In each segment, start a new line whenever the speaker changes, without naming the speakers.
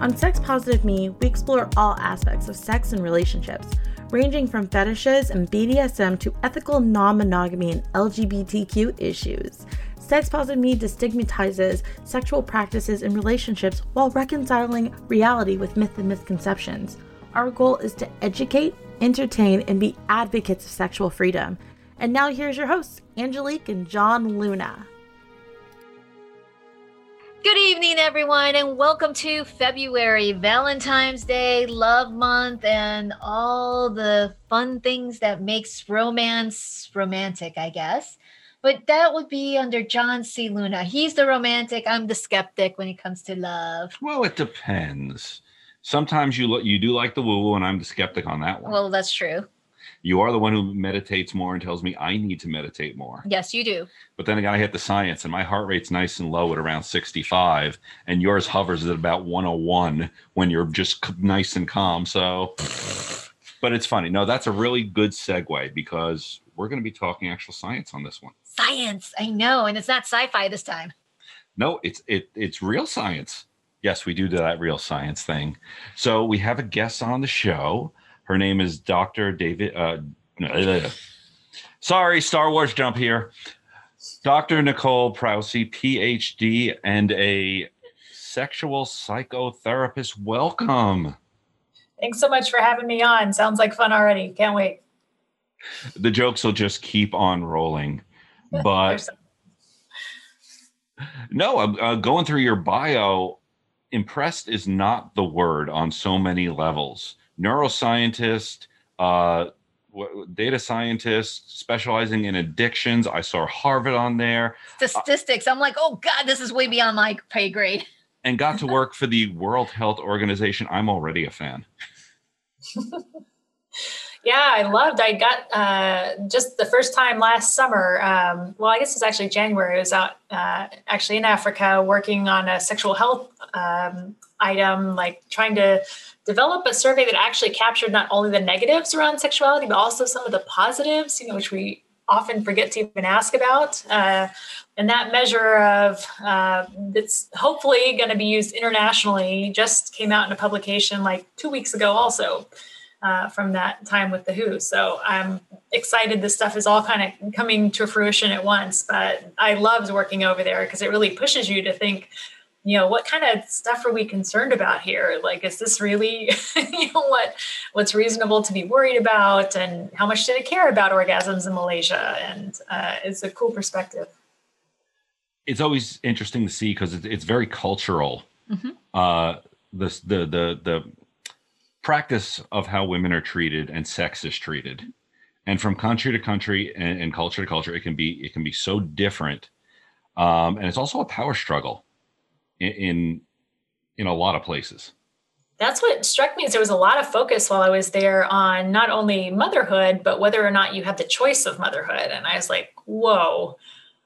On Sex Positive Me, we explore all aspects of sex and relationships, ranging from fetishes and BDSM to ethical non monogamy and LGBTQ issues. Sex Positive Me destigmatizes sexual practices and relationships while reconciling reality with myth and misconceptions. Our goal is to educate, entertain, and be advocates of sexual freedom. And now here's your hosts, Angelique and John Luna.
Good evening, everyone, and welcome to February, Valentine's Day, Love Month, and all the fun things that makes romance romantic, I guess. But that would be under John C. Luna. He's the romantic. I'm the skeptic when it comes to love.
Well, it depends. Sometimes you look, you do like the woo woo, and I'm the skeptic on that one.
Well, that's true.
You are the one who meditates more and tells me I need to meditate more.
Yes, you do.
But then again, I hit the science, and my heart rate's nice and low at around 65, and yours hovers at about 101 when you're just nice and calm. So, but it's funny. No, that's a really good segue because we're going to be talking actual science on this one.
Science, I know, and it's not sci-fi this time.
No, it's it it's real science. Yes, we do that real science thing. So we have a guest on the show. Her name is Dr. David. Uh, sorry, Star Wars jump here. Dr. Nicole Prause, PhD, and a sexual psychotherapist. Welcome.
Thanks so much for having me on. Sounds like fun already. Can't wait.
The jokes will just keep on rolling. But no, I'm uh, going through your bio. Impressed is not the word on so many levels neuroscientist, uh, data scientist specializing in addictions. I saw Harvard on there.
Statistics. I'm like, oh God, this is way beyond my pay grade.
And got to work for the World Health Organization. I'm already a fan.
yeah, I loved. I got uh, just the first time last summer. Um, well, I guess it's actually January. I was out uh, actually in Africa working on a sexual health um, item, like trying to develop a survey that actually captured not only the negatives around sexuality, but also some of the positives, you know, which we often forget to even ask about. Uh, and that measure of uh, that's hopefully going to be used internationally just came out in a publication like two weeks ago, also. Uh, from that time with the WHO. So I'm excited this stuff is all kind of coming to fruition at once. But I loved working over there because it really pushes you to think you know what kind of stuff are we concerned about here? Like is this really you know what what's reasonable to be worried about? And how much did it care about orgasms in malaysia? And uh, it's a cool perspective.
It's always interesting to see because it's, it's very cultural. Mm-hmm. uh, the, the the the practice of how women are treated and sex is treated. And from country to country and, and culture to culture it can be it can be so different. Um, and it's also a power struggle in in a lot of places
that's what struck me is there was a lot of focus while I was there on not only motherhood, but whether or not you had the choice of motherhood. And I was like, whoa,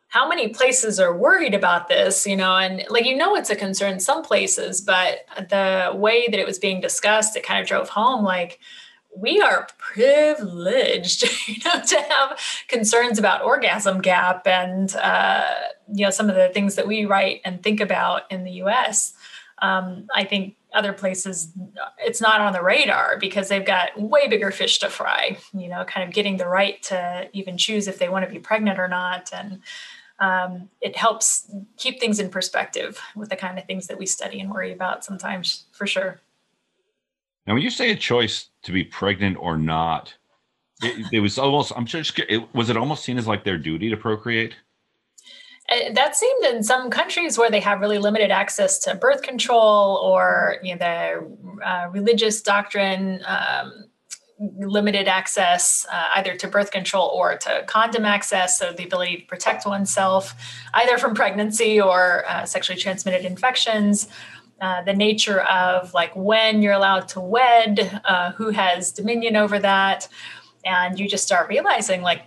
how many places are worried about this? You know, and like, you know, it's a concern in some places, but the way that it was being discussed, it kind of drove home like, we are privileged you know to have concerns about orgasm gap and uh, you know some of the things that we write and think about in the us um, i think other places it's not on the radar because they've got way bigger fish to fry you know kind of getting the right to even choose if they want to be pregnant or not and um, it helps keep things in perspective with the kind of things that we study and worry about sometimes for sure
now, when you say a choice to be pregnant or not, it, it was almost, I'm just, it, was it almost seen as like their duty to procreate?
Uh, that seemed in some countries where they have really limited access to birth control or you know the uh, religious doctrine um, limited access uh, either to birth control or to condom access so the ability to protect oneself either from pregnancy or uh, sexually transmitted infections. Uh, the nature of like when you're allowed to wed, uh, who has dominion over that, and you just start realizing like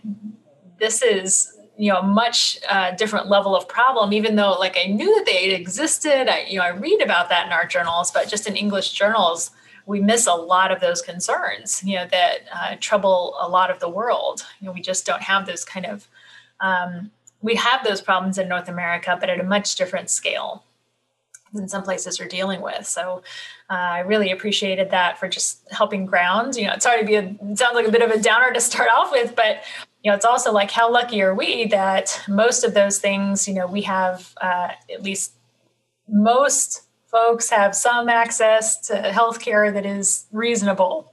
this is you know a much uh, different level of problem. Even though like I knew that they existed, I you know I read about that in our journals, but just in English journals we miss a lot of those concerns. You know that uh, trouble a lot of the world. You know we just don't have those kind of um, we have those problems in North America, but at a much different scale in some places are dealing with. So uh, I really appreciated that for just helping ground. You know, it's hard to be a it sounds like a bit of a downer to start off with, but you know, it's also like how lucky are we that most of those things, you know, we have uh, at least most folks have some access to healthcare that is reasonable.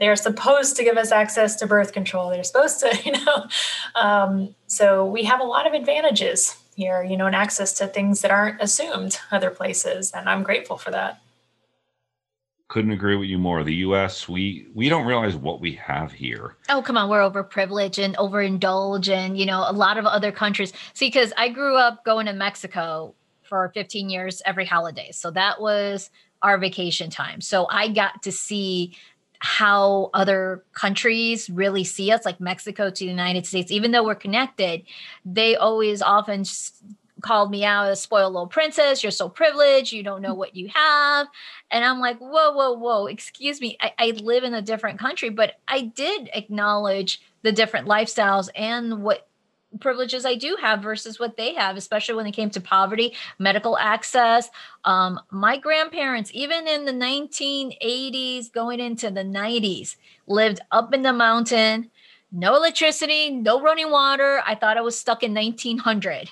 They are supposed to give us access to birth control. They're supposed to, you know. Um, so we have a lot of advantages here, you know, and access to things that aren't assumed other places. And I'm grateful for that.
Couldn't agree with you more. The US, we we don't realize what we have here.
Oh, come on, we're overprivileged and overindulged and you know, a lot of other countries. See, because I grew up going to Mexico for 15 years every holiday. So that was our vacation time. So I got to see how other countries really see us, like Mexico to the United States, even though we're connected, they always often called me out as spoiled little princess. You're so privileged. You don't know what you have. And I'm like, whoa, whoa, whoa, excuse me. I, I live in a different country, but I did acknowledge the different lifestyles and what privileges I do have versus what they have, especially when it came to poverty, medical access. Um, my grandparents, even in the 1980s, going into the 90s, lived up in the mountain, no electricity, no running water. I thought I was stuck in 1900.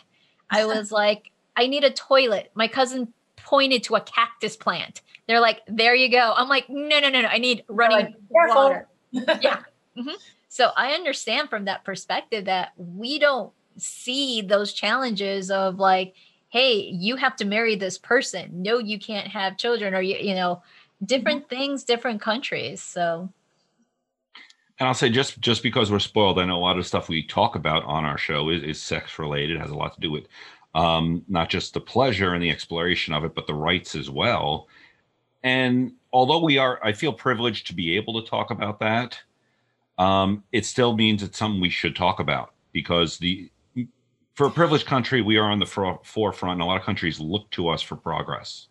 I was like, I need a toilet. My cousin pointed to a cactus plant. They're like, there you go. I'm like, no, no, no, no. I need running like, water. yeah. Mm-hmm. So I understand from that perspective that we don't see those challenges of like, hey, you have to marry this person. No, you can't have children, or you, you know, different mm-hmm. things, different countries. So
and I'll say just just because we're spoiled, I know a lot of stuff we talk about on our show is, is sex related, has a lot to do with um, not just the pleasure and the exploration of it, but the rights as well. And although we are, I feel privileged to be able to talk about that um, it still means it's something we should talk about because the for a privileged country, we are on the for, forefront, and a lot of countries look to us for progress.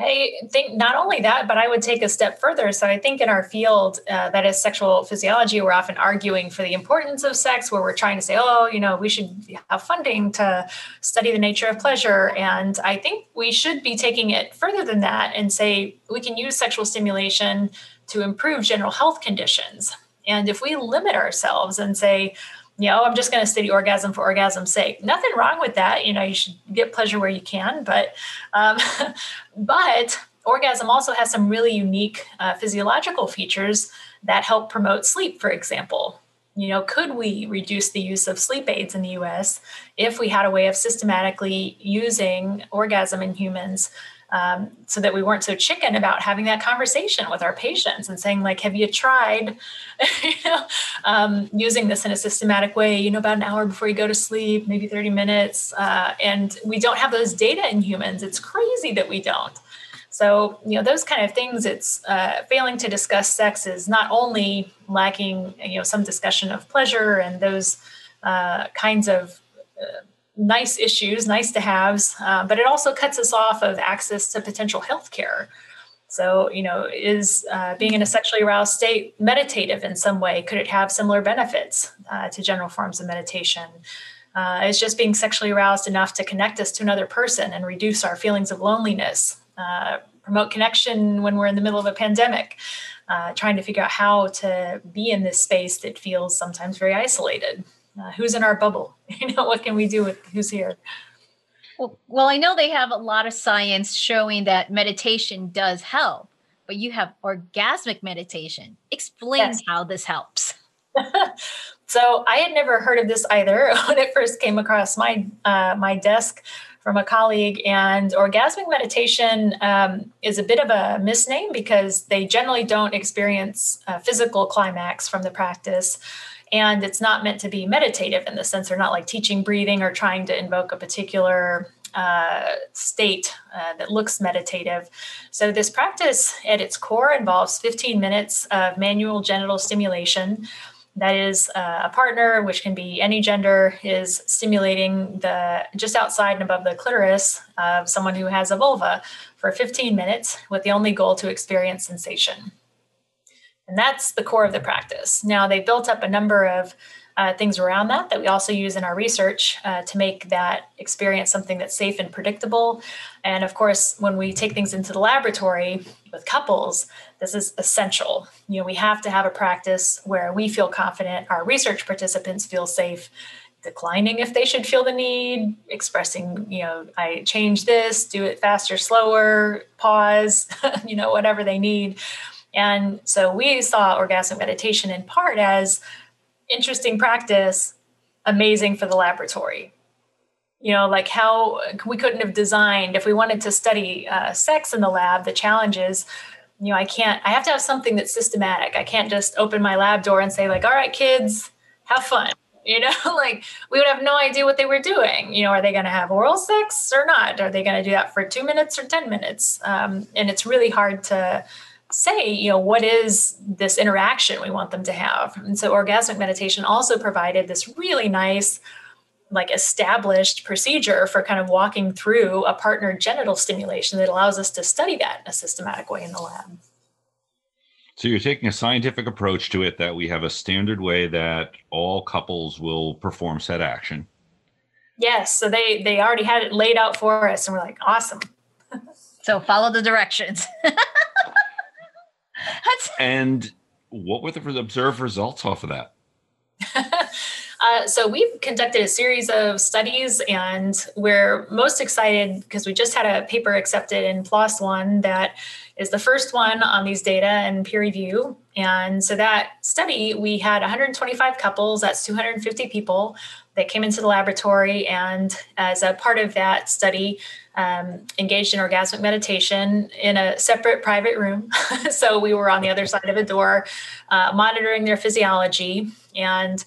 I think not only that, but I would take a step further. So I think in our field, uh, that is sexual physiology, we're often arguing for the importance of sex, where we're trying to say, oh, you know, we should have funding to study the nature of pleasure. And I think we should be taking it further than that and say we can use sexual stimulation to improve general health conditions. And if we limit ourselves and say, you know, I'm just going to study orgasm for orgasm's sake. Nothing wrong with that. You know, you should get pleasure where you can, but um, but orgasm also has some really unique uh, physiological features that help promote sleep. For example, you know, could we reduce the use of sleep aids in the U.S. if we had a way of systematically using orgasm in humans um, so that we weren't so chicken about having that conversation with our patients and saying like have you tried you know um, using this in a systematic way you know about an hour before you go to sleep maybe 30 minutes? Uh, and we don't have those data in humans. It's crazy that we don't. So you know those kind of things it's uh, failing to discuss sex is not only lacking you know some discussion of pleasure and those uh, kinds of uh, nice issues, nice to haves, uh, but it also cuts us off of access to potential health care. So, you know, is uh, being in a sexually aroused state meditative in some way? Could it have similar benefits uh, to general forms of meditation? Uh, is just being sexually aroused enough to connect us to another person and reduce our feelings of loneliness, uh, promote connection when we're in the middle of a pandemic, uh, trying to figure out how to be in this space that feels sometimes very isolated uh, who's in our bubble? You know what can we do with who's here?
Well, well i know they have a lot of science showing that meditation does help but you have orgasmic meditation. Explain yes. how this helps.
So i had never heard of this either when it first came across my uh, my desk from a colleague and orgasmic meditation um, is a bit of a misname because they generally don't experience physical climax from the practice and it's not meant to be meditative in the sense they're not like teaching breathing or trying to invoke a particular uh, state uh, that looks meditative. So, this practice at its core involves 15 minutes of manual genital stimulation. That is, uh, a partner, which can be any gender, is stimulating the just outside and above the clitoris of someone who has a vulva for 15 minutes with the only goal to experience sensation. And that's the core of the practice. Now, they built up a number of uh, things around that that we also use in our research uh, to make that experience something that's safe and predictable. And of course, when we take things into the laboratory with couples, this is essential. You know, we have to have a practice where we feel confident, our research participants feel safe, declining if they should feel the need, expressing, you know, I change this, do it faster, slower, pause, you know, whatever they need. And so we saw orgasmic meditation in part as interesting practice, amazing for the laboratory. You know, like how we couldn't have designed if we wanted to study uh, sex in the lab, the challenges. You know, I can't, I have to have something that's systematic. I can't just open my lab door and say, like, all right, kids, have fun you know like we would have no idea what they were doing you know are they going to have oral sex or not are they going to do that for two minutes or ten minutes um, and it's really hard to say you know what is this interaction we want them to have and so orgasmic meditation also provided this really nice like established procedure for kind of walking through a partner genital stimulation that allows us to study that in a systematic way in the lab
so you're taking a scientific approach to it that we have a standard way that all couples will perform said action.
Yes. So they they already had it laid out for us, and we're like, awesome.
so follow the directions.
and what were the observed results off of that?
uh, so we've conducted a series of studies, and we're most excited because we just had a paper accepted in PLOS One that is the first one on these data and peer review. And so that study, we had 125 couples, that's 250 people that came into the laboratory. And as a part of that study, um, engaged in orgasmic meditation in a separate private room. so we were on the other side of a door, uh, monitoring their physiology. And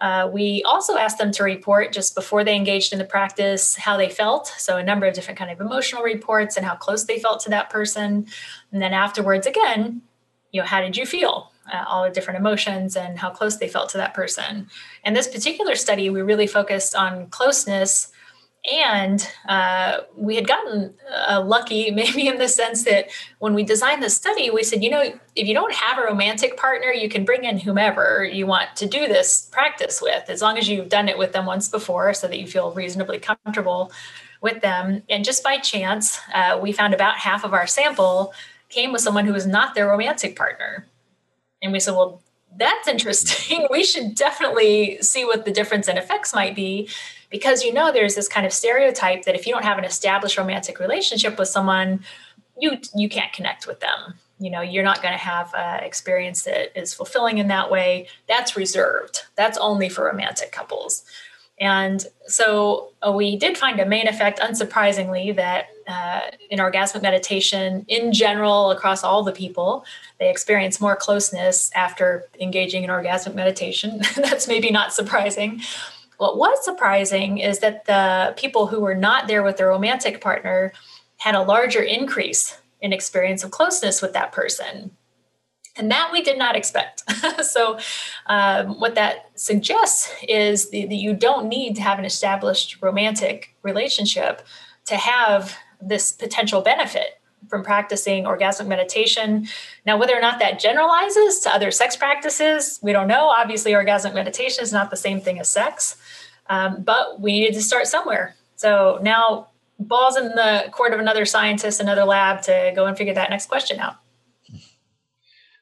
uh, we also asked them to report just before they engaged in the practice how they felt. So a number of different kind of emotional reports and how close they felt to that person. And then afterwards, again, you know, how did you feel? Uh, all the different emotions and how close they felt to that person. And this particular study, we really focused on closeness and uh, we had gotten uh, lucky, maybe in the sense that when we designed the study, we said, you know, if you don't have a romantic partner, you can bring in whomever you want to do this practice with, as long as you've done it with them once before so that you feel reasonably comfortable with them. And just by chance, uh, we found about half of our sample came with someone who was not their romantic partner. And we said, well, that's interesting. we should definitely see what the difference in effects might be because you know there's this kind of stereotype that if you don't have an established romantic relationship with someone you you can't connect with them. You know you're not going to have an experience that is fulfilling in that way. That's reserved. That's only for romantic couples. And so uh, we did find a main effect unsurprisingly that uh, in orgasmic meditation in general across all the people they experience more closeness after engaging in orgasmic meditation that's maybe not surprising what was surprising is that the people who were not there with their romantic partner had a larger increase in experience of closeness with that person. And that we did not expect. so, um, what that suggests is that you don't need to have an established romantic relationship to have this potential benefit from practicing orgasmic meditation. Now, whether or not that generalizes to other sex practices, we don't know. Obviously, orgasmic meditation is not the same thing as sex. Um, but we needed to start somewhere. So now balls in the court of another scientist, another lab to go and figure that next question out.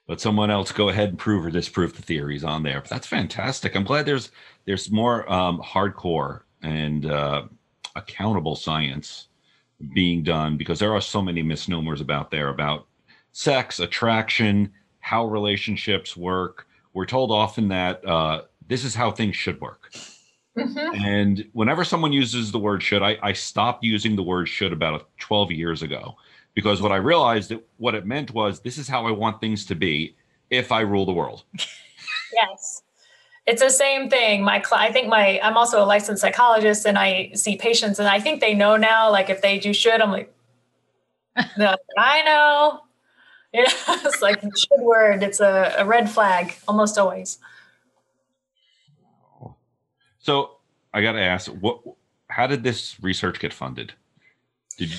Let someone else go ahead and prove or disprove the theories on there. But that's fantastic. I'm glad there's there's more um, hardcore and uh, accountable science being done because there are so many misnomers about there about sex, attraction, how relationships work. We're told often that uh, this is how things should work Mm-hmm. And whenever someone uses the word should, I, I stopped using the word should about 12 years ago because what I realized that what it meant was this is how I want things to be if I rule the world.
yes. It's the same thing. My, I think my, I'm also a licensed psychologist and I see patients and I think they know now, like if they do should, I'm like, no, I know. Know, it's like should word. It's a, a red flag almost always.
So I got to ask, what? How did this research get funded? Did you?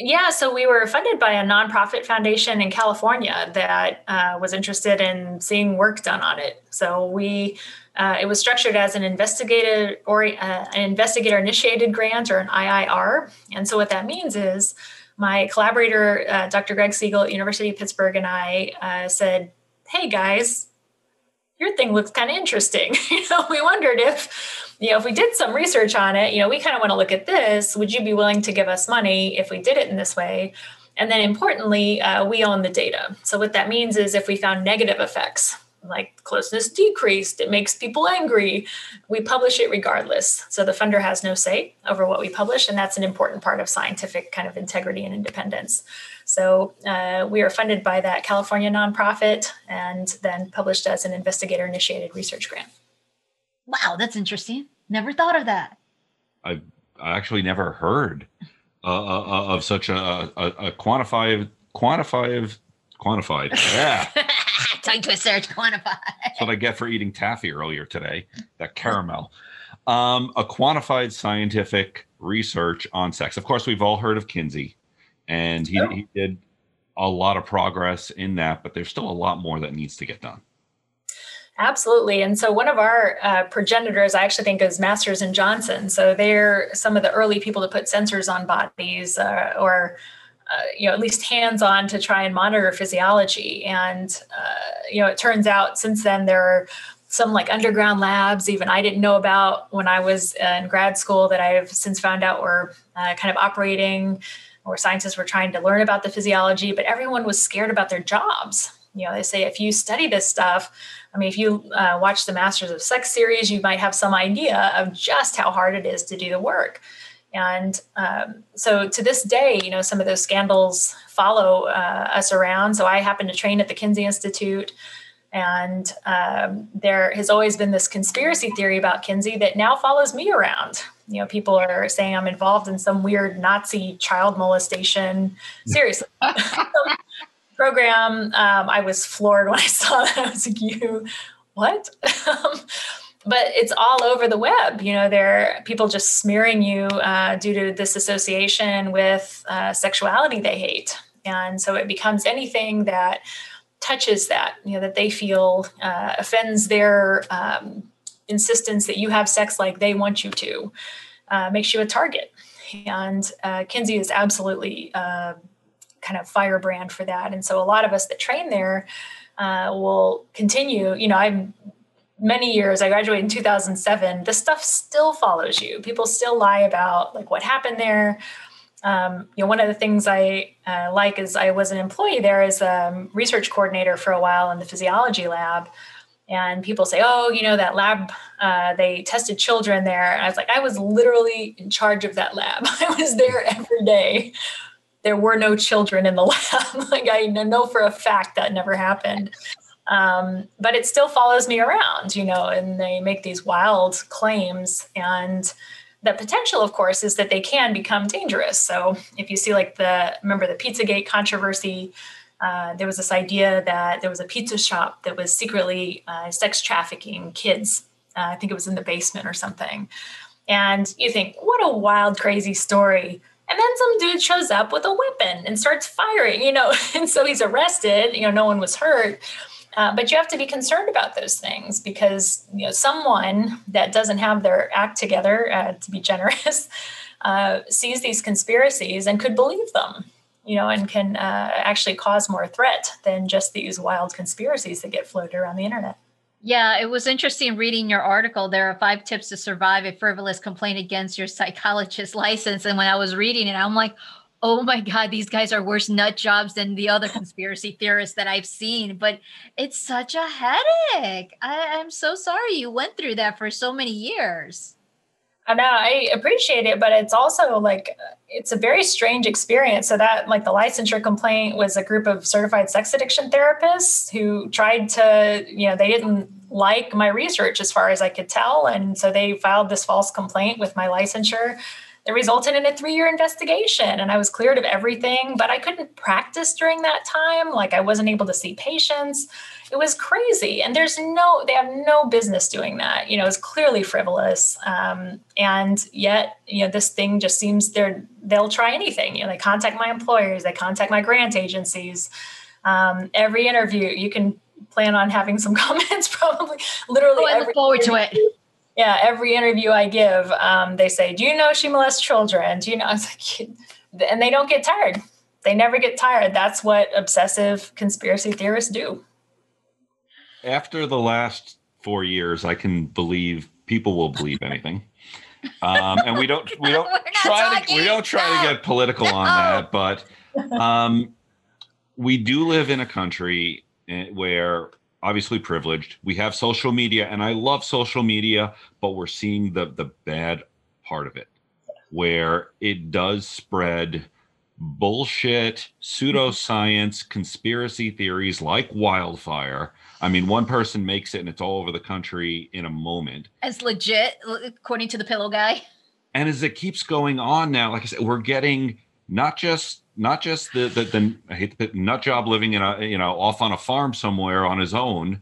Yeah, so we were funded by a nonprofit foundation in California that uh, was interested in seeing work done on it. So we Uh, it was structured as an investigator or uh, an investigator initiated grant or an IIR. And so what that means is my collaborator, uh, Dr. Greg Siegle at University of Pittsburgh, and I uh, said, "Hey guys, your thing looks kind of interesting. you know, we wondered if, you know, if we did some research on it, you know, we kind of want to look at this. Would you be willing to give us money if we did it in this way?" And then importantly, uh, we own the data. So what that means is if we found negative effects like closeness decreased, it makes people angry. We publish it regardless. So the funder has no say over what we publish, and that's an important part of scientific kind of integrity and independence. So uh, we are funded by that California nonprofit and then published as an investigator initiated research grant.
Wow, that's interesting. Never thought of that.
I've actually never heard uh, uh, uh of such a, a, a quantified, quantified, quantified. Yeah.
Tongue twister to quantify.
That's what I get for eating taffy earlier today. That caramel. Um, a quantified scientific research on sex. Of course, we've all heard of Kinsey, and he, oh. he did a lot of progress in that, but there's still a lot more that needs to get done.
Absolutely. And so one of our uh, progenitors, I actually think, is Masters and Johnson. So they're some of the early people to put sensors on bodies uh, or uh, you know at least hands on to try and monitor physiology and uh, you know it turns out since then there are some like underground labs even i didn't know about when i was in grad school that i've since found out were uh, kind of operating where scientists were trying to learn about the physiology but everyone was scared about their jobs you know they say if you study this stuff i mean if you uh, watch the masters of sex series you might have some idea of just how hard it is to do the work and um, so to this day, you know, some of those scandals follow uh, us around. So I happen to train at the Kinsey Institute. And um, there has always been this conspiracy theory about Kinsey that now follows me around. You know, people are saying I'm involved in some weird Nazi child molestation. Seriously. program. Um, I was floored when I saw that. I was like, you, what? Um, but it's all over the web. You know, there are people just smearing you uh, due to this association with uh, sexuality they hate, and so it becomes anything that touches that. You know, that they feel uh, offends their um, insistence that you have sex like they want you to, uh, makes you a target. And uh, Kinsey is absolutely uh, kind of firebrand for that. And so a lot of us that train there. Uh, will continue. You know, I'm many years i graduated in 2007 this stuff still follows you people still lie about like what happened there um, you know one of the things i uh, like is i was an employee there as a research coordinator for a while in the physiology lab and people say oh you know that lab uh, they tested children there and i was like i was literally in charge of that lab i was there every day there were no children in the lab like i know for a fact that never happened um, but it still follows me around, you know, and they make these wild claims. And the potential, of course, is that they can become dangerous. So if you see, like, the remember the Pizzagate controversy, uh, there was this idea that there was a pizza shop that was secretly uh, sex trafficking kids. Uh, I think it was in the basement or something. And you think, what a wild, crazy story. And then some dude shows up with a weapon and starts firing, you know, and so he's arrested. You know, no one was hurt. Uh, but you have to be concerned about those things because you know someone that doesn't have their act together, uh, to be generous, uh, sees these conspiracies and could believe them, you know, and can uh, actually cause more threat than just these wild conspiracies that get floated around the internet.
Yeah, it was interesting reading your article. There are five tips to survive a frivolous complaint against your psychologist license. And when I was reading it, I'm like, oh my god these guys are worse nut jobs than the other conspiracy theorists that i've seen but it's such a headache I, i'm so sorry you went through that for so many years
I know I appreciate it, but it's also like it's a very strange experience. So that like the licensure complaint was a group of certified sex addiction therapists who tried to, you know, they didn't like my research as far as I could tell, and so they filed this false complaint with my licensure it resulted in a three year investigation and I was cleared of everything, but I couldn't practice during that time. Like I wasn't able to see patients. It was crazy. And there's no, they have no business doing that. You know, it's clearly frivolous. Um, and yet, you know, this thing just seems they're, they'll try anything. You know, they contact my employers, they contact my grant agencies. Um, every interview, you can plan on having some comments probably literally
oh, I look forward to it
yeah every interview i give um, they say do you know she molests children do you know i was like and they don't get tired they never get tired that's what obsessive conspiracy theorists do
after the last four years i can believe people will believe anything um, and we don't we don't try talking. to we don't try no. to get political no. on that but um, we do live in a country eh, where obviously privileged. We have social media and i love social media but we're seeing the the bad part of it where it does spread bullshit pseudoscience conspiracy theories like wildfire. I mean one person makes it and it's all over the country in a moment.
As legit according to the pillow guy?
And as it keeps going on now like i said we're getting not just not just the the, the I hate the nut job living in a you know off on a farm somewhere on his own.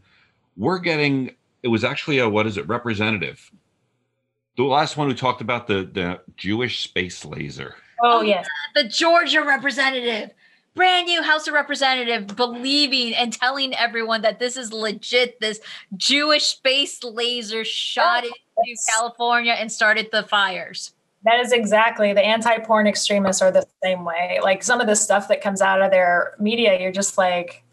We're getting it was actually a what is it representative. The last one who talked about the the Jewish space laser.
Oh, oh yes,
the Georgia representative, brand new House of Representative, believing and telling everyone that this is legit. This Jewish space laser shot oh, into California and started the fires.
That is exactly the anti-porn extremists are the same way. Like some of the stuff that comes out of their media, you're just like,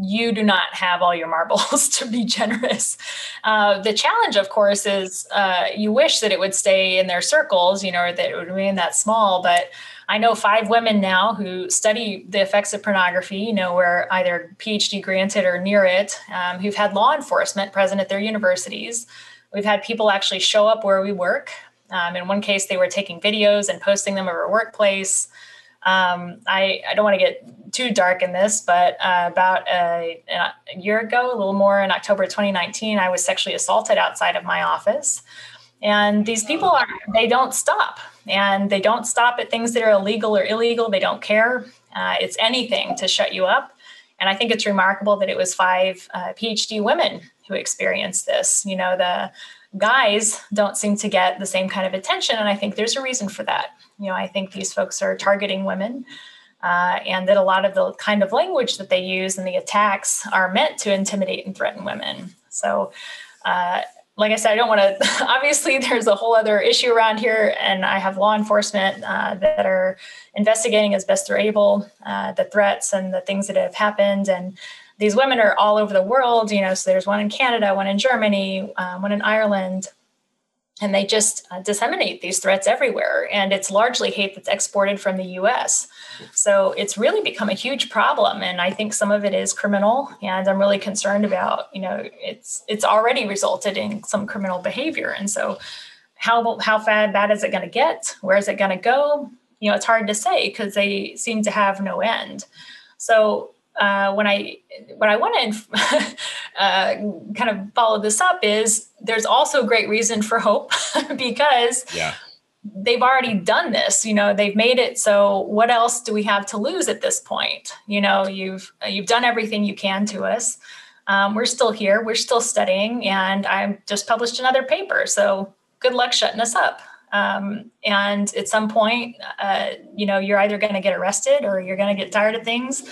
you do not have all your marbles to be generous. Uh, the challenge, of course, is uh, you wish that it would stay in their circles, you know, that it would remain that small. But I know five women now who study the effects of pornography, you know, were either PhD granted or near it, um, who've had law enforcement present at their universities. We've had people actually show up where we work. Um, in one case, they were taking videos and posting them of our workplace. Um, I, I don't want to get too dark in this, but uh, about a, a, year ago, a little more in October 2019, I was sexually assaulted outside of my office. And these people are, they don't stop. And they don't stop at things that are illegal or illegal. They don't care. Uh, it's anything to shut you up. And I think it's remarkable that it was five uh, PhD women who experienced this. You know, the guys don't seem to get the same kind of attention. And I think there's a reason for that. You know, I think these folks are targeting women. Uh, and that a lot of the kind of language that they use and the attacks are meant to intimidate and threaten women. So, uh, like I said, I don't want to. Obviously, there's a whole other issue around here, and I have law enforcement uh, that are investigating as best they're able uh, the threats and the things that have happened. And these women are all over the world, you know, so there's one in Canada, one in Germany, um, one in Ireland, and they just uh, disseminate these threats everywhere. And it's largely hate that's exported from the US. So it's really become a huge problem. And I think some of it is criminal. And I'm really concerned about, you know, it's it's already resulted in some criminal behavior. And so how how bad, bad is it going to get? Where is it going to go? You know, it's hard to say because they seem to have no end. So uh, when I what I want to uh, kind of follow this up is there's also great reason for hope because
yeah.
they've already done this. You know, they've made it. So what else do we have to lose at this point? You know, you've you've done everything you can to us. Um, we're still here. We're still studying, and I just published another paper. So good luck shutting us up. Um, and at some point, uh, you know, you're either going to get arrested or you're going to get tired of things.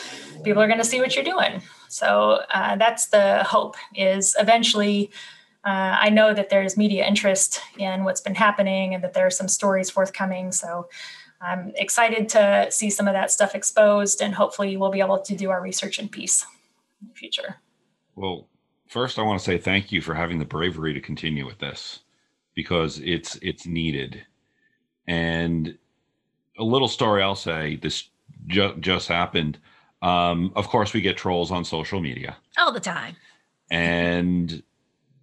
People are going to see what you're doing. So uh, that's the hope. Is eventually, uh, I know that there's media interest in what's been happening and that there are some stories forthcoming. So I'm excited to see some of that stuff exposed, and hopefully, we'll be able to do our research in peace in the future.
Well, first, I want to say thank you for having the bravery to continue with this because it's it's needed. And a little story I'll say this ju- just happened. Um, of course, we get trolls on social media
all the time.
And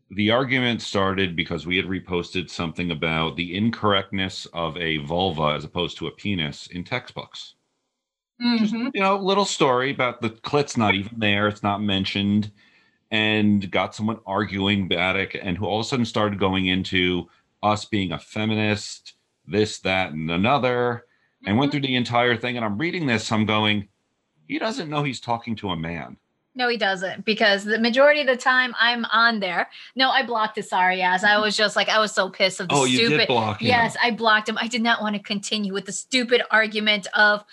the argument started because we had reposted something about the incorrectness of a vulva as opposed to a penis in textbooks. Mm-hmm. Just, you know, little story about the clit's not even there, it's not mentioned and got someone arguing about it and who all of a sudden started going into us being a feminist, this, that, and another, and mm-hmm. went through the entire thing. And I'm reading this, I'm going, he doesn't know he's talking to a man.
No, he doesn't, because the majority of the time I'm on there. No, I blocked his sorry ass. I was just like, I was so pissed of the oh, stupid.
You did block him.
Yes, I blocked him. I did not want to continue with the stupid argument of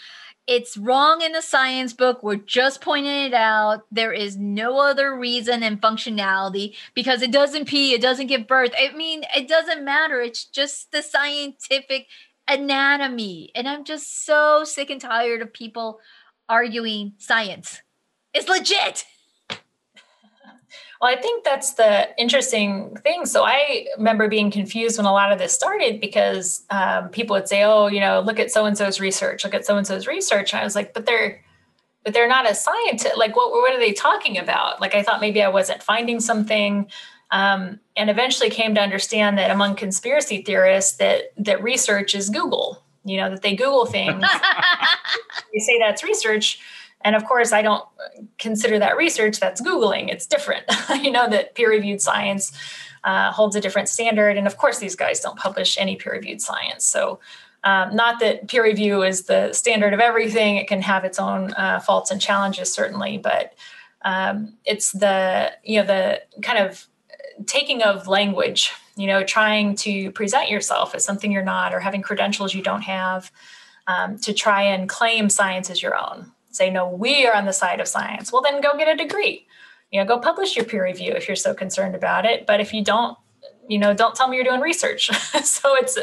it's wrong in the science book. We're just pointing it out. There is no other reason and functionality because it doesn't pee, it doesn't give birth. I mean, it doesn't matter. It's just the scientific anatomy. And I'm just so sick and tired of people arguing science. It's legit.
Well, I think that's the interesting thing. So I remember being confused when a lot of this started because um, people would say, "Oh, you know, look at so and so's research. Look at so and so's research." And I was like, "But they're, but they're not a scientist. Like, what what are they talking about?" Like, I thought maybe I wasn't finding something, um, and eventually came to understand that among conspiracy theorists, that that research is Google. You know, that they Google things. they say that's research and of course, I don't consider that research, that's Googling. It's different. you know that peer reviewed science uh, holds a different standard. And of course, these guys don't publish any peer reviewed science. So, um, not that peer review is the standard of everything, it can have its own uh, faults and challenges, certainly, but um, it's the, you know, the kind of taking of language, you know, trying to present yourself as something you're not or having credentials you don't have um, to try and claim science as your own say, no, we are on the side of science, well, then go get a degree. You know, go publish your peer review if you're so concerned about it. But if you don't, you know, don't tell me you're doing research. so it's,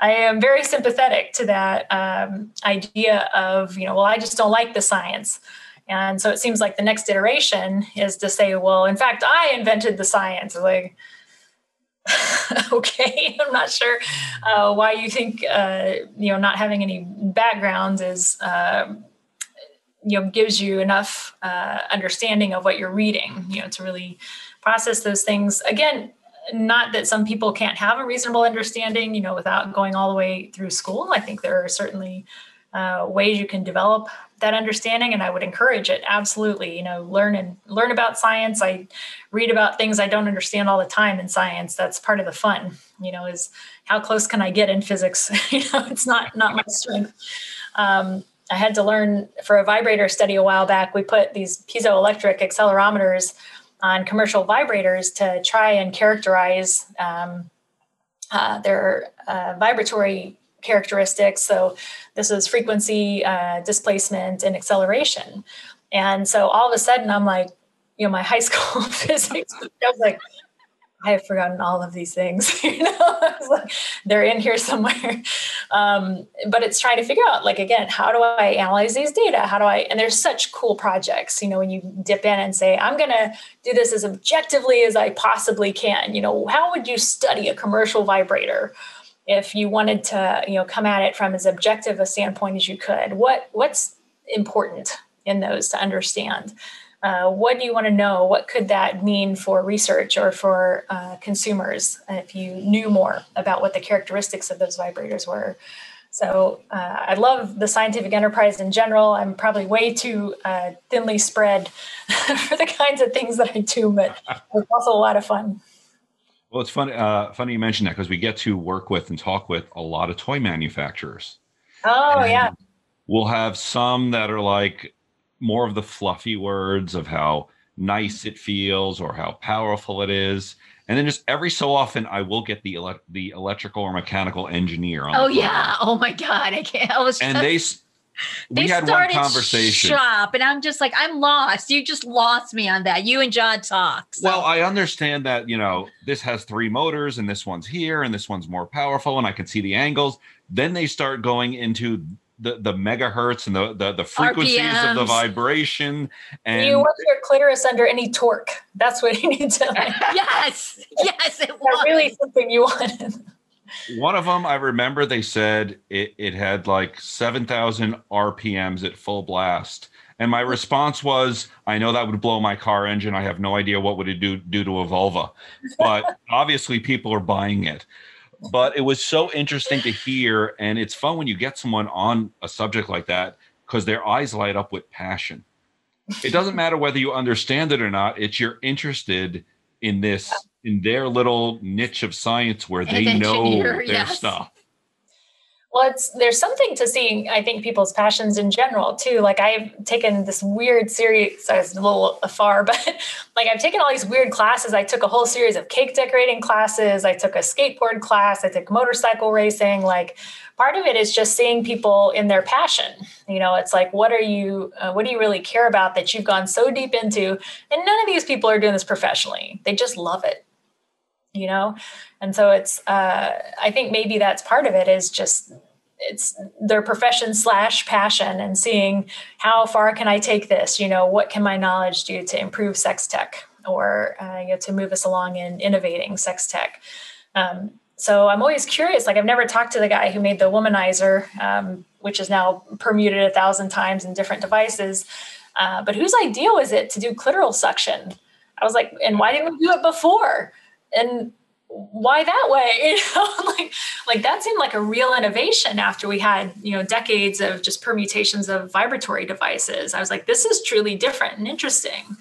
I am very sympathetic to that um, idea of, you know, well, I just don't like the science. And so it seems like the next iteration is to say, well, in fact, I invented the science. Like, okay, I'm not sure uh, why you think, uh, you know, not having any backgrounds is. Uh, you know gives you enough uh, understanding of what you're reading. You know to really process those things. Again not that some people can't have a reasonable understanding you know without going all the way through school. I think there are certainly uh, ways you can develop that understanding and i would encourage it. Absolutely you know learn and learn about science. I read about things i don't understand all the time in science. That's part of the fun you know is how close can i get in physics? You know it's not not my strength. Um, I had to learn for a vibrator study a while back. We put these piezoelectric accelerometers on commercial vibrators to try and characterize um, uh, their uh, vibratory characteristics. So this is frequency, uh, displacement, and acceleration. And so all of a sudden, I'm like, you know, my high school physics. I was like, I have forgotten all of these things. you know, like, they're in here somewhere. Um, but it's trying to figure out, like, again, how do I analyze these data? How do I? And there's such cool projects. You know, when you dip in and say, I'm going to do this as objectively as I possibly can. You know, how would you study a commercial vibrator? If you wanted to, you know, come at it from as objective a standpoint as you could, what what's important in those to understand? Uh, what do you want to know? What could that mean for research or for uh, consumers if you knew more about what the characteristics of those vibrators were? So uh, I love the scientific enterprise in general. I'm probably way too uh, thinly spread for the kinds of things that I do, but it's also a lot of fun.
Well, it's funny. Uh, funny you mention that because we get to work with and talk with a lot of toy manufacturers.
Oh and yeah.
We'll have some that are like, more of the fluffy words of how nice it feels or how powerful it is. And then just every so often, I will get the ele- the electrical or mechanical engineer on.
Oh yeah! Oh my god! I can't. I was
and they we had one conversation
shop and i'm just like i'm lost you just lost me on that you and john talk
so. well i understand that you know this has three motors and this one's here and this one's more powerful and i can see the angles then they start going into the, the megahertz and the, the, the frequencies RPMs. of the vibration. And
you want your clitoris under any torque. That's what you need to. Like.
yes, yes, it was
really something you wanted.
One of them, I remember they said it, it had like 7,000 RPMs at full blast. And my response was, I know that would blow my car engine. I have no idea what would it do do to a vulva. But obviously people are buying it but it was so interesting to hear and it's fun when you get someone on a subject like that because their eyes light up with passion it doesn't matter whether you understand it or not it's you're interested in this in their little niche of science where they know their yes. stuff
well, it's there's something to seeing, I think, people's passions in general too. Like I've taken this weird series, so it's a little afar, but like I've taken all these weird classes. I took a whole series of cake decorating classes. I took a skateboard class. I took motorcycle racing. Like part of it is just seeing people in their passion. You know it's like what are you uh, what do you really care about that you've gone so deep into? And none of these people are doing this professionally. They just love it you know? And so it's uh, i think maybe that's part of it is just it's their profession slash passion and seeing how far can i take this? You know what can my knowledge do to improve sex tech or uh, you know, to move us along in innovating sex tech? Um, so I'm always curious. Like I've never talked to the guy who made the womanizer, um, which is now permuted a thousand times in different devices. Uh, but whose idea was it to do clitoral suction? I was like, and why didn't we do it before? And why that way? You know, like like that seemed like a real innovation after we had you know decades of just permutations of vibratory devices. I was like, this is truly different and interesting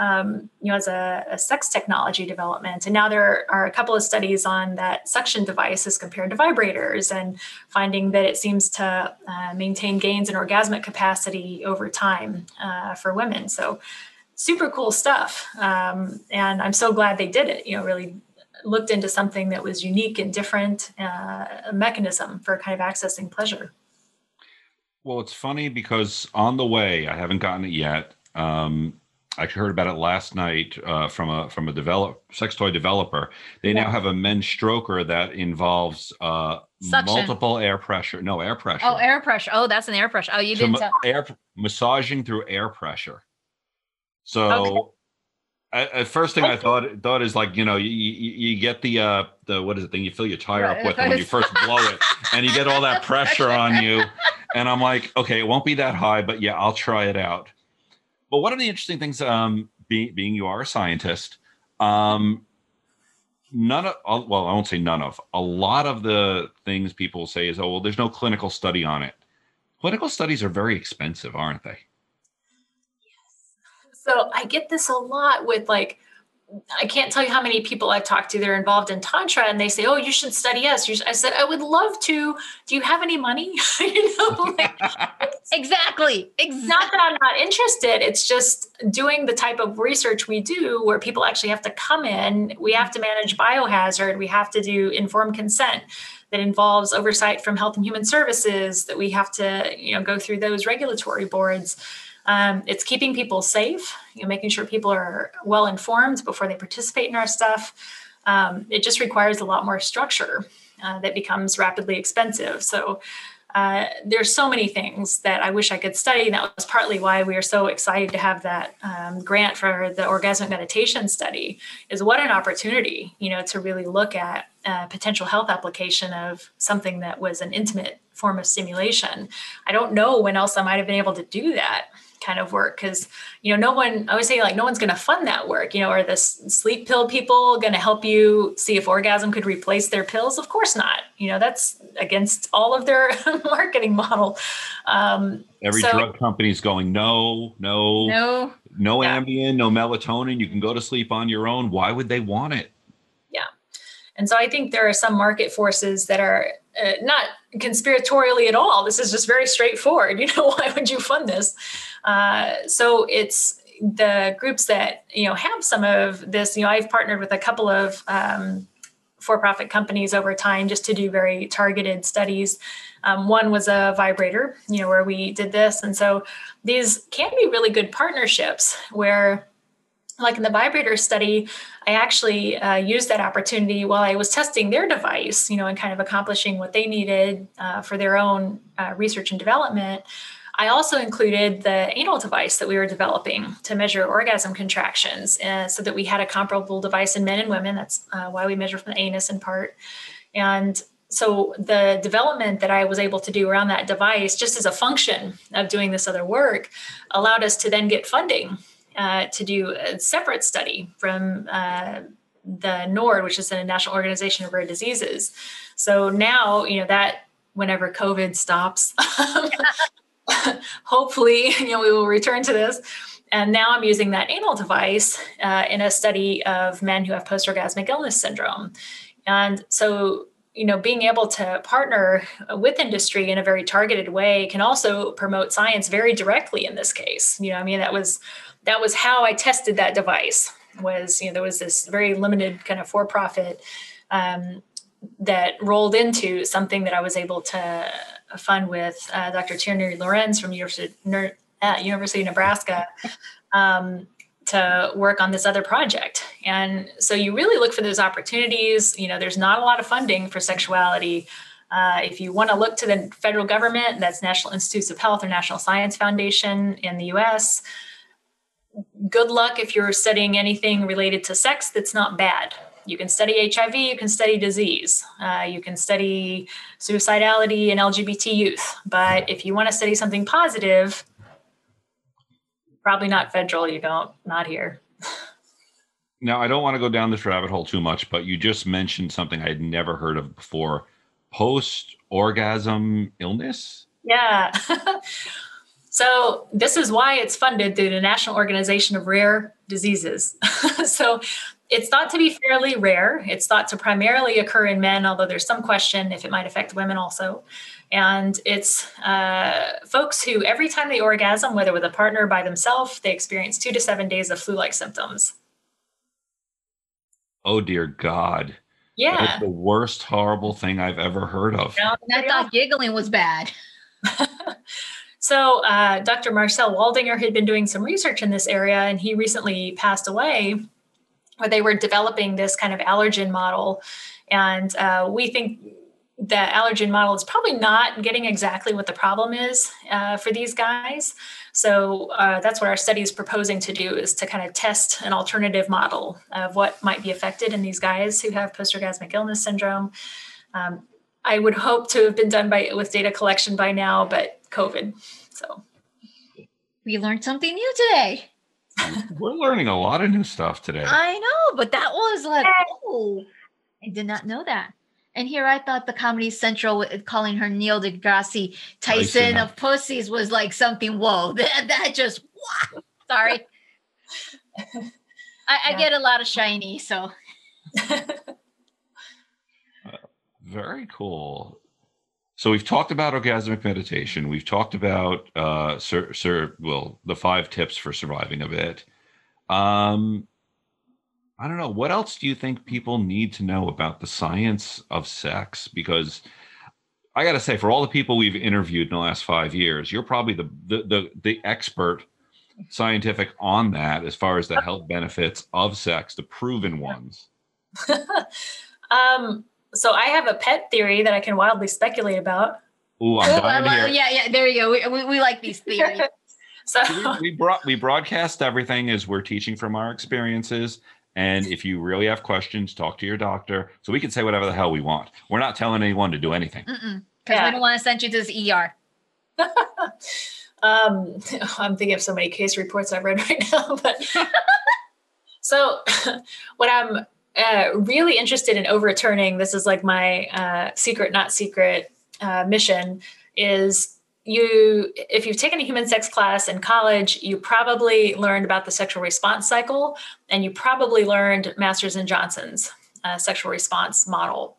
um, you know, as a, a, sex technology development. And now there are a couple of studies on that suction device as compared to vibrators and finding that it seems to uh, maintain gains in orgasmic capacity over time uh, for women. So super cool stuff. Um, and I'm so glad they did it, you know, really looked into something that was unique and different, uh, a mechanism for kind of accessing pleasure.
Well, it's funny because on the way, I haven't gotten it yet. Um, I heard about it last night uh, from a from a develop sex toy developer. They yeah. now have a men's stroker that involves uh, multiple air pressure. No air pressure.
Oh, air pressure. Oh, that's an air pressure. Oh, you didn't
tell. air massaging through air pressure. So. Okay. At, first thing I thought thought is like you know you, you, you get the uh the what is it thing you fill your tire right. up with when you first blow it and you get all that pressure on you and I'm like okay it won't be that high but yeah I'll try it out but one of the interesting things, um, being being you are a scientist, um, none of well, I won't say none of a lot of the things people say is, oh well, there's no clinical study on it. Clinical studies are very expensive, aren't they?
Yes. So I get this a lot with like I can't tell you how many people I've talked to. They're involved in tantra, and they say, "Oh, you should study us." I said, "I would love to. Do you have any money?" you know,
like, exactly.
It's not that I'm not interested. It's just doing the type of research we do, where people actually have to come in. We have to manage biohazard. We have to do informed consent that involves oversight from Health and Human Services. That we have to, you know, go through those regulatory boards. Um, it's keeping people safe, you know, making sure people are well informed before they participate in our stuff. Um, it just requires a lot more structure uh, that becomes rapidly expensive. So uh, there's so many things that I wish I could study. And that was partly why we are so excited to have that um, grant for the orgasmic meditation study. Is what an opportunity, you know, to really look at potential health application of something that was an intimate form of stimulation. I don't know when else I might have been able to do that kind of work because you know no one i always say like no one's going to fund that work you know are the sleep pill people going to help you see if orgasm could replace their pills? Of course not you know that's against all of their marketing model. Um,
every so, drug company's going no no no. no yeah. ambien no melatonin you can go to sleep on your own why would they want it?
Yeah. And so i think there are some market forces that are uh, not conspiratorially at all. This is just very straightforward. You know, why would you fund this? Uh, so it's the groups that you know have some of this. You know, I've partnered with a couple of um, for-profit companies over time just to do very targeted studies. Um, one was a vibrator, you know, where we did this, and so these can be really good partnerships where like in the vibrator study, I actually uh, used that opportunity while I was testing their device, you know, and kind of accomplishing what they needed uh, for their own uh, research and development. I also included the anal device that we were developing to measure orgasm contractions uh, so that we had a comparable device in men and women. That's uh, why we measure from the anus in part. And so the development that I was able to do around that device, just as a function of doing this other work, allowed us to then get funding uh, to do a separate study from uh, the NORD, which is the National Organization of Rare Diseases. So now, you know, that whenever COVID stops, hopefully, you know, we will return to this. And now I'm using that anal device uh, in a study of men who have post orgasmic illness syndrome. And so, you know, being able to partner with industry in a very targeted way can also promote science very directly in this case. You know, I mean, that was that was how I tested that device. Was you know there was this very limited kind of for-profit um, that rolled into something that I was able to fund with uh, Dr. Tierney Lorenz from University, uh, University of Nebraska um, to work on this other project. And so you really look for those opportunities. You know, there's not a lot of funding for sexuality. Uh, if you want to look to the federal government, that's National Institutes of Health or National Science Foundation in the US. Good luck if you're studying anything related to sex that's not bad you can study HIV, you can study disease, uh, you can study suicidality in LGBT youth. But if you want to study something positive, probably not federal, you don't, not here.
now, I don't want to go down this rabbit hole too much, but you just mentioned something I had never heard of before post orgasm illness.
Yeah. So, this is why it's funded through the National Organization of Rare Diseases. so, it's thought to be fairly rare. It's thought to primarily occur in men, although there's some question if it might affect women also. And it's uh, folks who, every time they orgasm, whether with a partner or by themselves, they experience two to seven days of flu like symptoms.
Oh, dear God.
Yeah.
That's the worst, horrible thing I've ever heard of.
I thought giggling was bad.
so, uh, Dr. Marcel Waldinger had been doing some research in this area, and he recently passed away where they were developing this kind of allergen model. And uh, we think the allergen model is probably not getting exactly what the problem is uh, for these guys. So uh, that's what our study is proposing to do is to kind of test an alternative model of what might be affected in these guys who have post-orgasmic illness syndrome. Um, I would hope to have been done by with data collection by now, but COVID. So
we learned something new today.
We're learning a lot of new stuff today.
I know, but that was like, oh, I did not know that. And here I thought the Comedy Central calling her Neil deGrasse Tyson, Tyson. of pussies was like something. Whoa, that, that just wow. sorry. I, yeah. I, get a lot of shiny, so.
uh, very cool. So we've talked about orgasmic meditation. We've talked about uh, sir, sir, well, the five tips for surviving a bit. Um, I don't know. What else do you think people need to know about the science of sex? Because I got to say, for all the people we've interviewed in the last five years, you're probably the the the, the expert scientific on that as far as the health benefits of sex, the proven ones.
um, so I have a pet theory that I can wildly speculate about.
Ooh, I'm dying to hear.
Yeah, yeah, there you go. We, we, we like these theories.
so
we, we brought we broadcast everything as we're teaching from our experiences. And if you really have questions, talk to your doctor. So we can say whatever the hell we want. We're not telling anyone to do anything.
Because yeah. we don't want to send you to this ER.
um, I'm thinking of so many case reports I've read right now. But so what I'm uh, really interested in overturning this is like my uh, secret, not secret uh, mission is you if you've taken a human sex class in college you probably learned about the sexual response cycle and you probably learned masters and johnson's uh, sexual response model.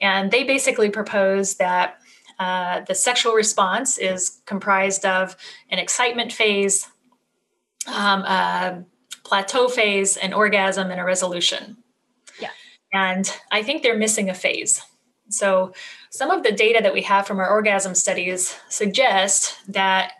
And they basically propose that uh, the sexual response is comprised of an excitement phase um, a plateau phase an orgasm and a resolution and I think they're missing a phase. So, some of the data that we have from our orgasm studies suggest that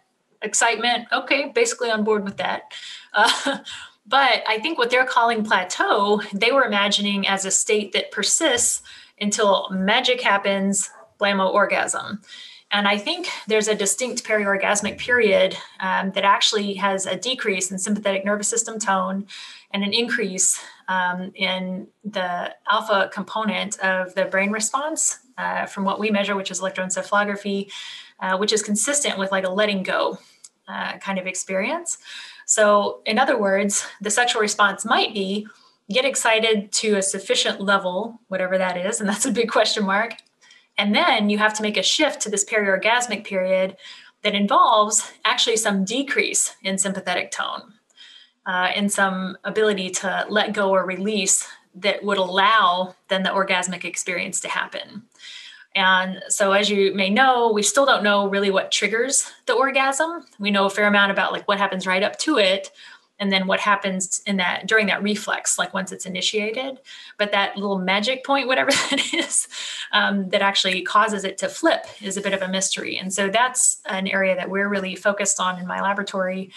excitement, okay, basically on board with that. Uh, but I think what they're calling plateau, they were imagining as a state that persists until magic happens, blammo orgasm. And I think there's a distinct periorgasmic period um, that actually has a decrease in sympathetic nervous system tone and an increase um, in the alpha component of the brain response uh, from what we measure, which is electroencephalography, uh, which is consistent with like a letting go uh, kind of experience. So, in other words, the sexual response might be get excited to a sufficient level, whatever that is, and that's a big question mark. And then you have to make a shift to this periorgasmic period that involves actually some decrease in sympathetic tone uh, and some ability to let go or release that would allow then the orgasmic experience to happen. And so, as you may know, we still don't know really what triggers the orgasm. We know a fair amount about like what happens right up to it, and then what happens in that during that reflex like once it's initiated. But that little magic point whatever that is um, that actually causes it to flip is a bit of a mystery. And so that's an area that we're really focused on in my laboratory.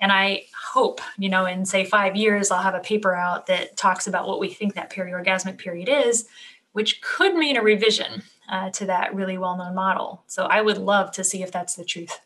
And i hope you know in say five years i'll have a paper out that talks about what we think that periorgasmic period is which could mean a revision uh, to that really well-known model. So i would love to see if that's the truth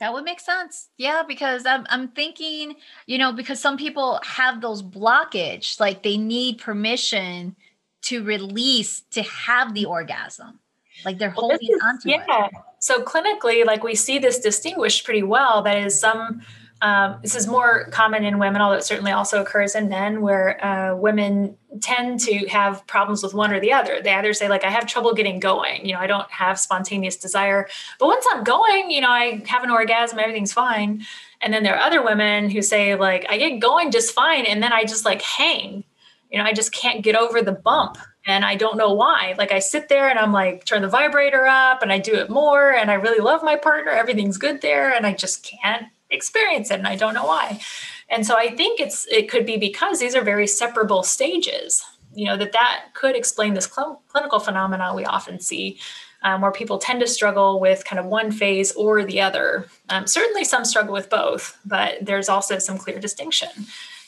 that would make sense. Yeah, because I'm I'm thinking, you know, because some people have those blockage, like they need permission to release to have the orgasm. Like they're holding well, is, onto
yeah.
it.
So clinically, like we see this distinguished pretty well. That is some um, this is more common in women, although it certainly also occurs in men, where uh, women tend to have problems with one or the other. They either say, like, I have trouble getting going, you know, I don't have spontaneous desire, but once I'm going, you know, I have an orgasm, everything's fine. And then there are other women who say, like, I get going just fine, and then I just like hang, you know, I just can't get over the bump. And I don't know why. Like I sit there and I'm like, turn the vibrator up and I do it more. And I really love my partner. Everything's good there. And I just can't experience it and I don't know why. And so I think it's it could be because these are very separable stages. You know that that could explain this cl- clinical phenomena we often see, um, where people tend to struggle with kind of one phase or the other. Um, certainly, some struggle with both, but there's also some clear distinction.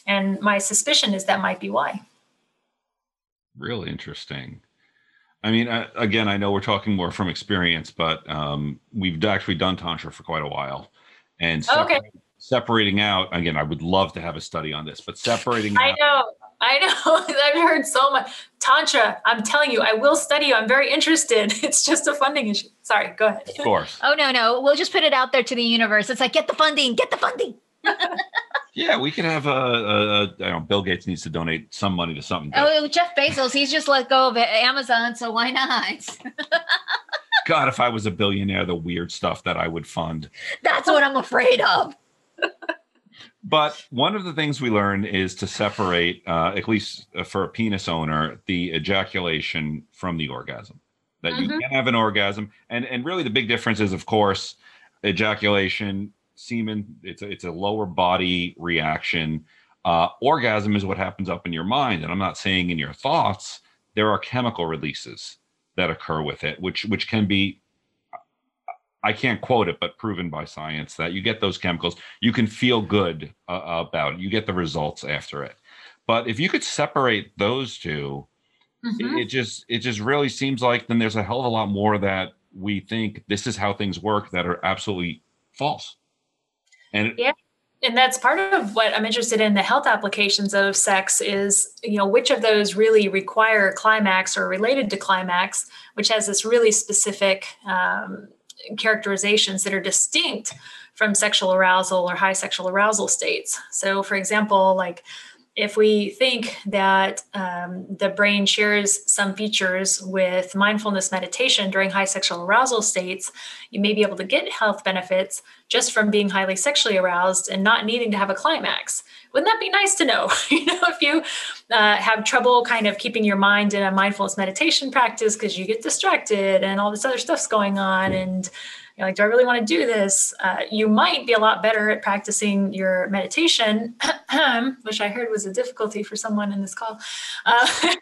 And my suspicion is that might be why.
Really interesting. I mean, uh, again, I know we're talking more from experience, but um, we've actually done tantra for quite a while, and separ- okay. separating out again i would love to have a study on this but separating
i know i know i've heard so much tantra i'm telling you i will study you i'm very interested it's just a funding issue sorry go ahead
of course
oh no no we'll just put it out there to the universe it's like get the funding get the funding
yeah, we could have a, a, a. I know Bill Gates needs to donate some money to something.
Oh, Jeff Bezos, he's just let go of Amazon, so why not?
God, if I was a billionaire, the weird stuff that I would fund.
That's what I'm afraid of.
but one of the things we learn is to separate, uh, at least for a penis owner, the ejaculation from the orgasm. That mm-hmm. you can have an orgasm, and and really the big difference is, of course, ejaculation, semen. It's a, it's a lower body reaction. Uh, orgasm is what happens up in your mind, and I'm not saying in your thoughts. There are chemical releases that occur with it, which which can be I can't quote it, but proven by science that you get those chemicals, you can feel good uh, about it. You get the results after it. But if you could separate those 2 mm-hmm. it, it just it just really seems like then there's a hell of a lot more that we think this is how things work that are absolutely false. And
yeah and that's part of what i'm interested in the health applications of sex is you know which of those really require climax or related to climax which has this really specific um, characterizations that are distinct from sexual arousal or high sexual arousal states. So for example like if we think that um, the brain shares some features with mindfulness meditation during high sexual arousal states, you may be able to get health benefits just from being highly sexually aroused and not needing to have a climax. Wouldn't that be nice to know? you know, if you uh, have trouble kind of keeping your mind in a mindfulness meditation practice because you get distracted and all this other stuff's going on and you're like, do I really want to do this? Uh, you might be a lot better at practicing your meditation, which I heard was a difficulty for someone in this call. Uh,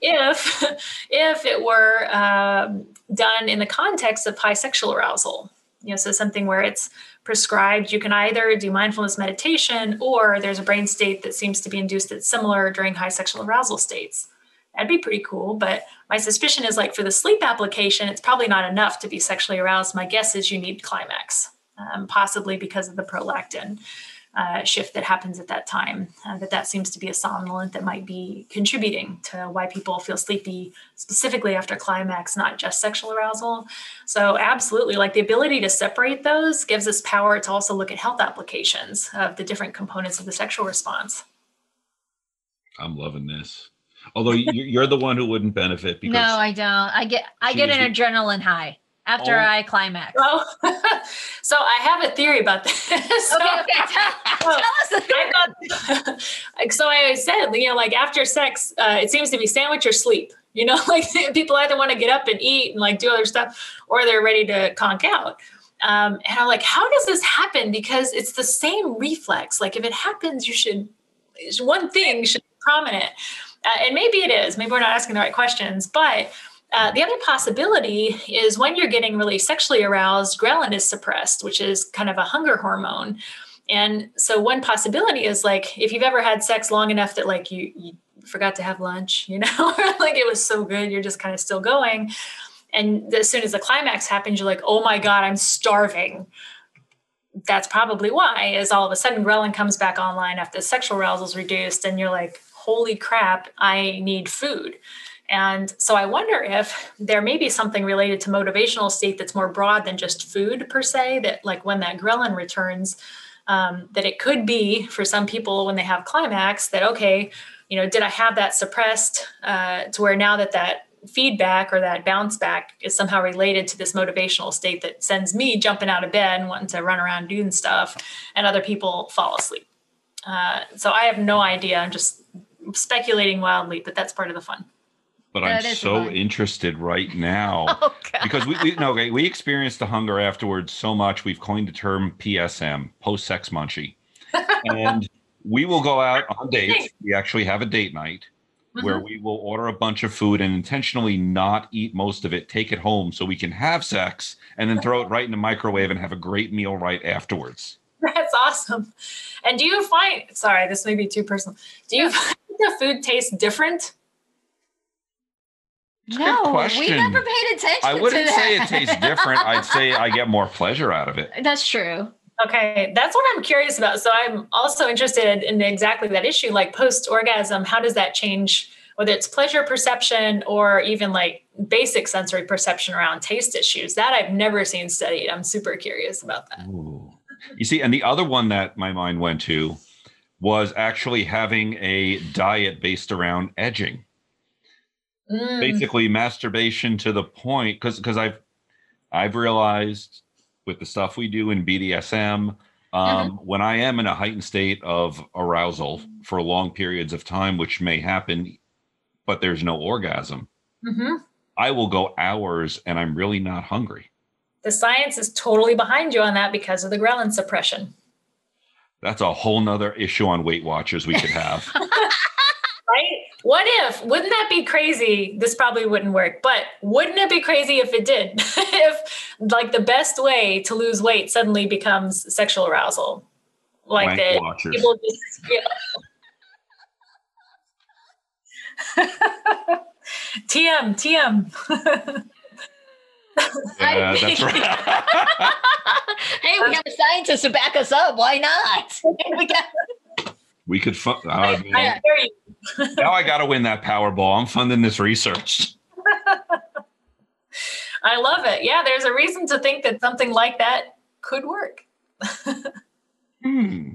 if if it were um, done in the context of high sexual arousal, you know, so something where it's prescribed. You can either do mindfulness meditation, or there's a brain state that seems to be induced that's similar during high sexual arousal states that'd be pretty cool. But my suspicion is like for the sleep application, it's probably not enough to be sexually aroused. My guess is you need climax, um, possibly because of the prolactin uh, shift that happens at that time. Uh, that that seems to be a somnolent that might be contributing to why people feel sleepy, specifically after climax, not just sexual arousal. So absolutely, like the ability to separate those gives us power to also look at health applications of the different components of the sexual response.
I'm loving this. Although you're the one who wouldn't benefit
because no, I don't. I get I get an the, adrenaline high after oh. I climax.
Oh, so I have a theory about this. so,
okay, okay. Tell, tell us the
theory. so I said, you know, like after sex, uh, it seems to be sandwich or sleep. You know, like people either want to get up and eat and like do other stuff, or they're ready to conk out. Um, and I'm like, how does this happen? Because it's the same reflex. Like if it happens, you should one thing should be prominent. Uh, and maybe it is. Maybe we're not asking the right questions, but uh, the other possibility is when you're getting really sexually aroused, ghrelin is suppressed, which is kind of a hunger hormone. And so one possibility is like if you've ever had sex long enough that like you, you forgot to have lunch, you know, like it was so good, you're just kind of still going. And as soon as the climax happens, you're like, oh my God, I'm starving. That's probably why, is all of a sudden ghrelin comes back online after the sexual arousal is reduced, and you're like, holy crap, I need food. And so I wonder if there may be something related to motivational state that's more broad than just food per se, that like when that ghrelin returns, um, that it could be for some people when they have climax that, okay, you know, did I have that suppressed uh, to where now that that feedback or that bounce back is somehow related to this motivational state that sends me jumping out of bed and wanting to run around doing stuff and other people fall asleep. Uh, so I have no idea. I'm just speculating wildly, but that's part of the fun
but I'm so fun. interested right now oh, because we, we no okay, we experienced the hunger afterwards so much we've coined the term PSM post sex munchie, and we will go out on dates. We actually have a date night mm-hmm. where we will order a bunch of food and intentionally not eat most of it, take it home so we can have sex, and then throw it right in the microwave and have a great meal right afterwards.
That's awesome. And do you find? Sorry, this may be too personal. Do you find the food tastes different?
no, we never paid attention.
I wouldn't say it tastes different. I'd say I get more pleasure out of it.
That's true.
Okay, that's what I'm curious about. So I'm also interested in exactly that issue, like post orgasm. How does that change? Whether it's pleasure perception or even like basic sensory perception around taste issues, that I've never seen studied. I'm super curious about that.
Ooh. You see, and the other one that my mind went to was actually having a diet based around edging mm. basically masturbation to the point because because I've I've realized with the stuff we do in BDSM, um, mm-hmm. when I am in a heightened state of arousal for long periods of time, which may happen, but there's no orgasm, mm-hmm. I will go hours and I'm really not hungry.
The science is totally behind you on that because of the ghrelin suppression.
That's a whole nother issue on Weight Watchers we could have.
right? What if, wouldn't that be crazy? This probably wouldn't work, but wouldn't it be crazy if it did? if like the best way to lose weight suddenly becomes sexual arousal? Like that people just yeah. TM, TM.
Yeah, that's right.
hey, we have a scientist to back us up. Why not? we got
we could fund. Oh, I, now I got to win that Powerball. I'm funding this research.
I love it. Yeah, there's a reason to think that something like that could work.
hmm.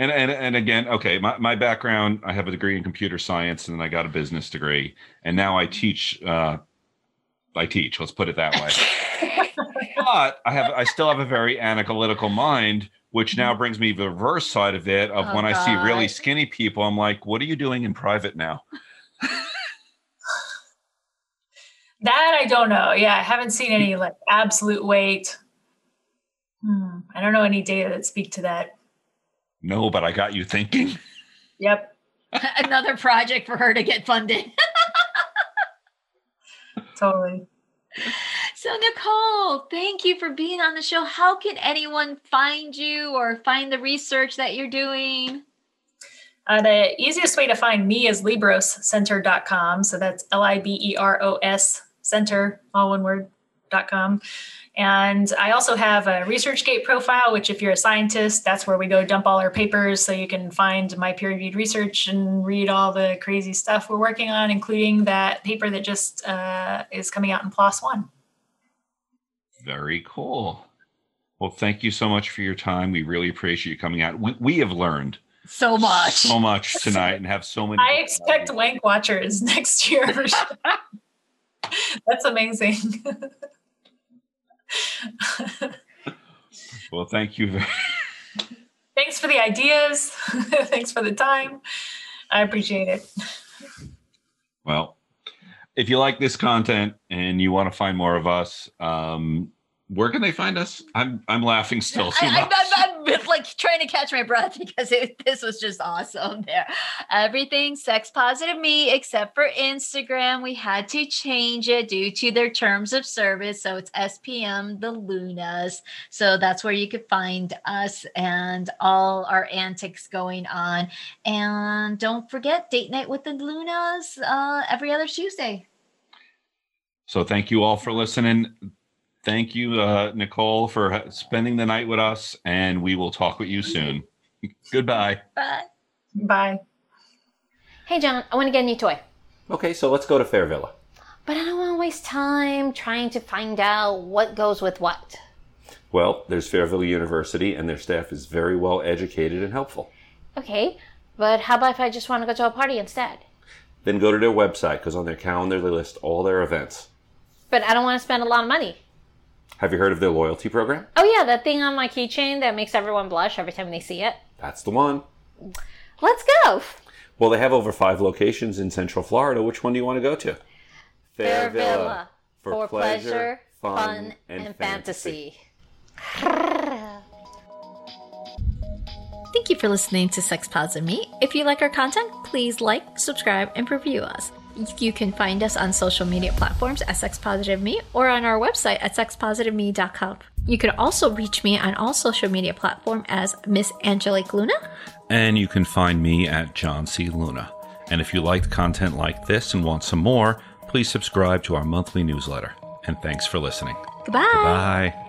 And, and and again, okay, my, my background, I have a degree in computer science and then I got a business degree. And now I teach uh I teach, let's put it that way. but I have I still have a very analytical mind which now mm-hmm. brings me the reverse side of it of oh, when God. I see really skinny people, I'm like, what are you doing in private now?
that I don't know. Yeah, I haven't seen any like absolute weight. Hmm. I don't know any data that speak to that.
No, but I got you thinking.
Yep.
Another project for her to get funded.
Totally.
So, Nicole, thank you for being on the show. How can anyone find you or find the research that you're doing?
Uh, the easiest way to find me is liberoscenter.com. So that's L I B E R O S center, all one word, dot com. And I also have a ResearchGate profile, which, if you're a scientist, that's where we go dump all our papers. So you can find my peer reviewed research and read all the crazy stuff we're working on, including that paper that just uh, is coming out in PLOS One.
Very cool. Well, thank you so much for your time. We really appreciate you coming out. We, we have learned
so much,
so much tonight, and have so many.
I expect Wank Watchers next year. That's amazing.
well, thank you. Very-
Thanks for the ideas. Thanks for the time. I appreciate it.
Well, if you like this content and you want to find more of us, um, where can they find us? I'm I'm laughing still.
I, am I'm, I'm, like trying to catch my breath because it, this was just awesome. There, everything sex positive me except for Instagram. We had to change it due to their terms of service. So it's SPM the Lunas. So that's where you could find us and all our antics going on. And don't forget date night with the Lunas uh, every other Tuesday.
So thank you all for listening thank you, uh, Nicole, for spending the night with us, and we will talk with you soon. Goodbye.
Bye.
Bye.
Hey, John, I want to get a new toy.
Okay, so let's go to Fairvilla.
But I don't want to waste time trying to find out what goes with what.
Well, there's Fairvilla University, and their staff is very well educated and helpful.
Okay, but how about if I just want to go to a party instead?
Then go to their website, because on their calendar they list all their events.
But I don't want to spend a lot of money.
Have you heard of their loyalty program?
Oh, yeah, that thing on my keychain that makes everyone blush every time they see it.
That's the one.
Let's go.
Well, they have over five locations in Central Florida. Which one do you want to go to?
Fairvilla. For, for pleasure, pleasure, fun, and, and fantasy. fantasy. Thank you for listening to Sex Positive Me. If you like our content, please like, subscribe, and review us. You can find us on social media platforms at Sex Positive Me or on our website at sexpositiveme.com. You can also reach me on all social media platforms as Miss Angelique Luna.
And you can find me at John C. Luna. And if you liked content like this and want some more, please subscribe to our monthly newsletter. And thanks for listening.
Goodbye.
Goodbye.